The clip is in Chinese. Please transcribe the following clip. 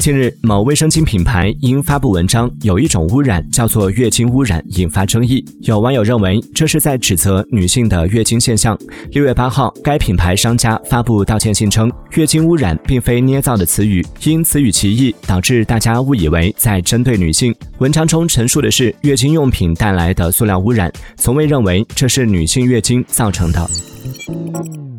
近日某卫生巾品牌因发布文章有一种污染叫做月经污染引发争议。有网友认为这是在指责女性的月经现象。六月八号该品牌商家发布道歉信称月经污染并非捏造的词语因词语歧义导致大家误以为在针对女性。文章中陈述的是月经用品带来的塑料污染从未认为这是女性月经造成的。